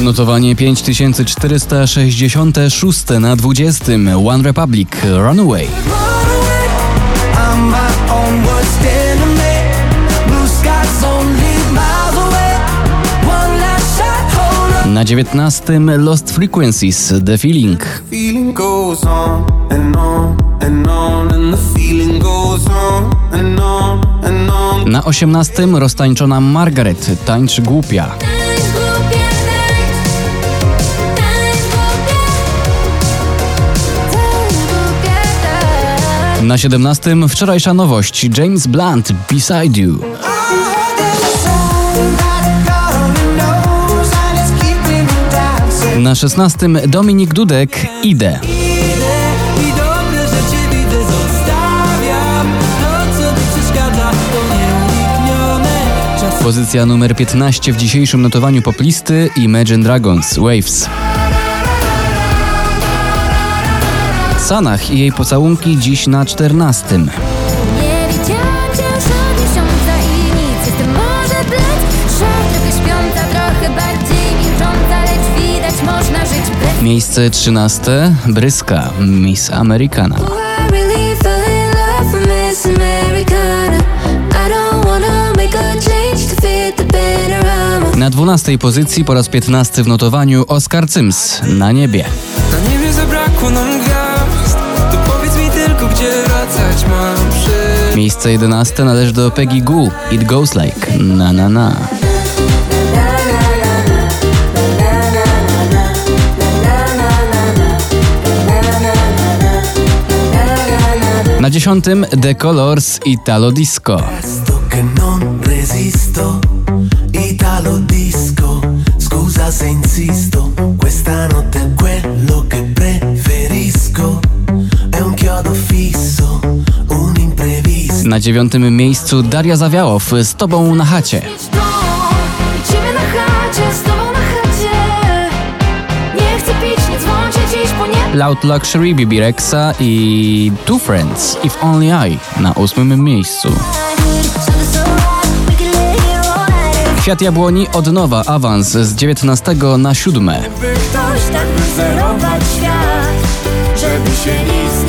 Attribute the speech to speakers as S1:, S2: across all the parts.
S1: Notowanie 5466 na 20. One Republic Runaway. Na 19. Lost Frequencies The Feeling. Na 18. roztańczona Margaret Tańcz Głupia. Na 17 wczorajsza nowość James Blunt Beside You. Na 16 Dominik Dudek Idę. Pozycja numer 15 w dzisiejszym notowaniu poplisty Imagine Dragons Waves. Sanach i jej pocałunki dziś na 14.
S2: Nie widziałam cię już od miesiąca i nic Jestem może blec, że trochę śpiąca Trochę bardziej milcząca Lecz widać można żyć bez
S1: Miejsce 13 Bryska Miss Americana. Na 12 pozycji po raz 15 w notowaniu Oscar Cyms na niebie.
S3: Na niebie zabrakło nam
S1: Miejsce 11 należy do Peggy Goo It Goes Like Na Na Na. Na dziesiątym The Colors Italo Disco.
S4: Italo disco, scusa se insisto,
S1: Na dziewiątym miejscu Daria Zawiałow z Tobą na chacie. Loud Luxury Bibi Rexa i Two Friends If Only I na ósmym miejscu. Kwiat Jabłoni od nowa awans z 19 na 7.
S2: By ktoś tak wyzerować świat Żeby się nic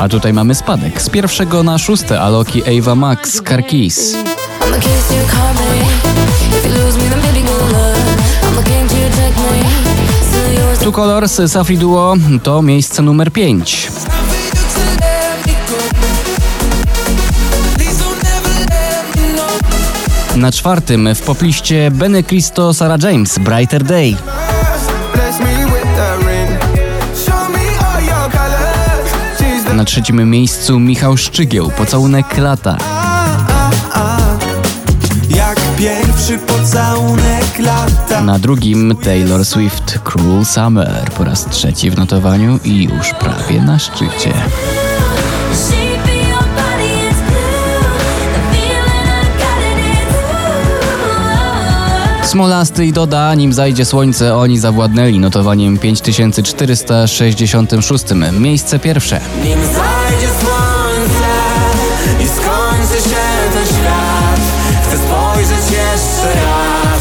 S1: A tutaj mamy spadek. Z pierwszego na szóste Aloki Ava Max
S2: yours.
S1: Two Colors Safri Duo. To miejsce numer 5. Na czwartym w popliście Benny Cristo Sarah James Brighter Day. Na trzecim miejscu Michał Szczygieł Pocałunek lata.
S4: Jak pierwszy pocałunek lata.
S1: Na drugim Taylor Swift Cruel Summer po raz trzeci w notowaniu i już prawie na szczycie. Smolasty i Doda, nim zajdzie słońce, oni zawładnęli notowaniem 5466. Miejsce pierwsze.
S3: Nim zajdzie słońce i skończy się ten świat Chcę spojrzeć jeszcze raz